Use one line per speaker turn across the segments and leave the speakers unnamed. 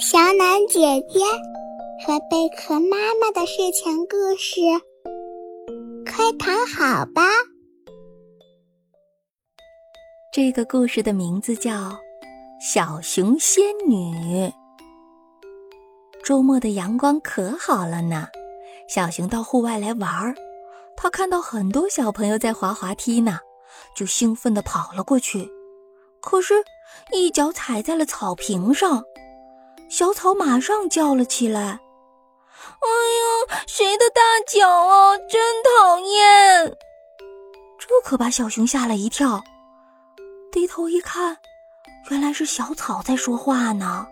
小暖姐姐和贝壳妈妈的睡前故事，快躺好吧。
这个故事的名字叫《小熊仙女》。周末的阳光可好了呢，小熊到户外来玩儿，他看到很多小朋友在滑滑梯呢，就兴奋地跑了过去，可是，一脚踩在了草坪上。小草马上叫了起来：“哎
呀，谁的大脚啊！真讨厌！”
这可把小熊吓了一跳，低头一看，原来是小草在说话呢。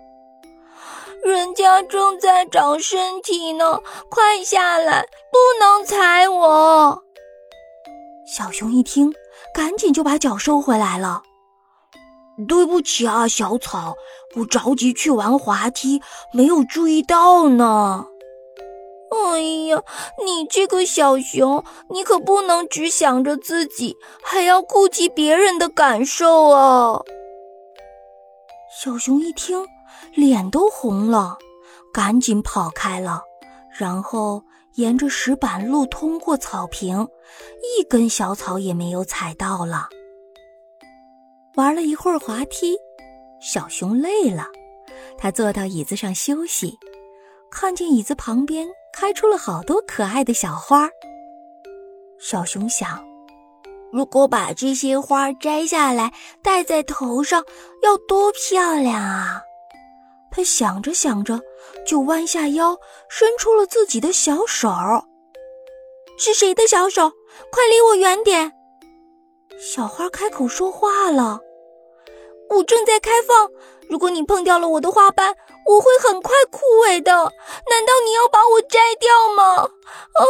人家正在长身体呢，快下来，不能踩我！
小熊一听，赶紧就把脚收回来了。
对不起啊，小草，我着急去玩滑梯，没有注意到呢。
哎呀，你这个小熊，你可不能只想着自己，还要顾及别人的感受啊！
小熊一听，脸都红了，赶紧跑开了，然后沿着石板路通过草坪，一根小草也没有踩到了。玩了一会儿滑梯，小熊累了，它坐到椅子上休息，看见椅子旁边开出了好多可爱的小花。小熊想，如果把这些花摘下来戴在头上，要多漂亮啊！他想着想着，就弯下腰，伸出了自己的小手。是谁的小手？快离我远点！小花开口说话了。
我正在开放，如果你碰掉了我的花瓣，我会很快枯萎的。难道你要把我摘掉吗？哦，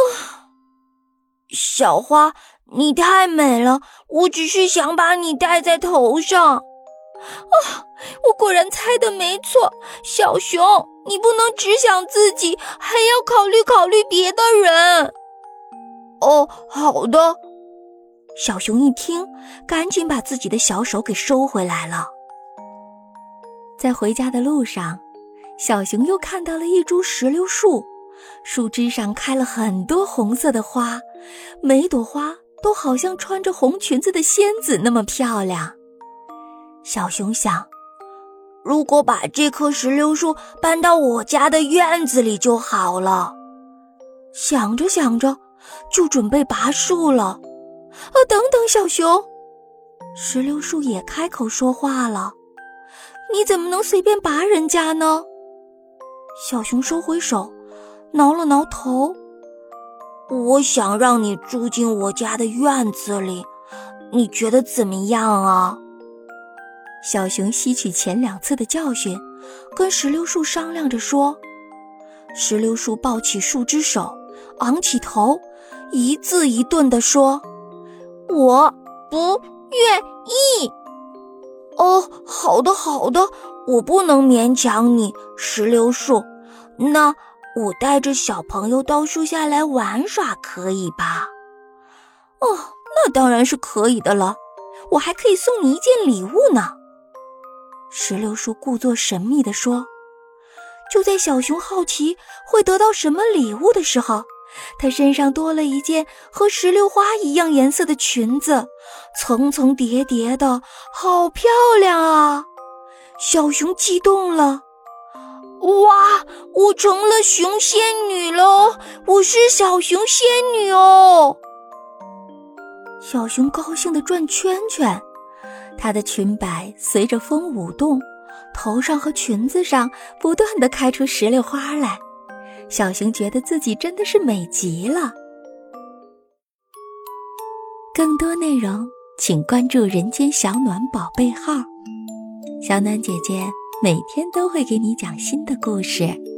小花，你太美了，我只是想把你戴在头上。
啊，我果然猜的没错，小熊，你不能只想自己，还要考虑考虑别的人。
哦，好的。
小熊一听，赶紧把自己的小手给收回来了。在回家的路上，小熊又看到了一株石榴树，树枝上开了很多红色的花，每朵花都好像穿着红裙子的仙子那么漂亮。小熊想，
如果把这棵石榴树搬到我家的院子里就好了。
想着想着，就准备拔树了。哦，等等，小熊，石榴树也开口说话了：“你怎么能随便拔人家呢？”小熊收回手，挠了挠头：“
我想让你住进我家的院子里，你觉得怎么样啊？”
小熊吸取前两次的教训，跟石榴树商量着说：“石榴树抱起树枝手，昂起头，一字一顿地说。”
我不愿意。
哦，好的，好的，我不能勉强你，石榴树。那我带着小朋友到树下来玩耍，可以吧？
哦，那当然是可以的了。我还可以送你一件礼物呢。石榴树故作神秘地说。就在小熊好奇会得到什么礼物的时候。她身上多了一件和石榴花一样颜色的裙子，层层叠叠的，好漂亮啊！小熊激动了，
哇，我成了熊仙女喽！我是小熊仙女哦！
小熊高兴地转圈圈，它的裙摆随着风舞动，头上和裙子上不断地开出石榴花来。小熊觉得自己真的是美极了。更多内容请关注“人间小暖宝贝号”，小暖姐姐每天都会给你讲新的故事。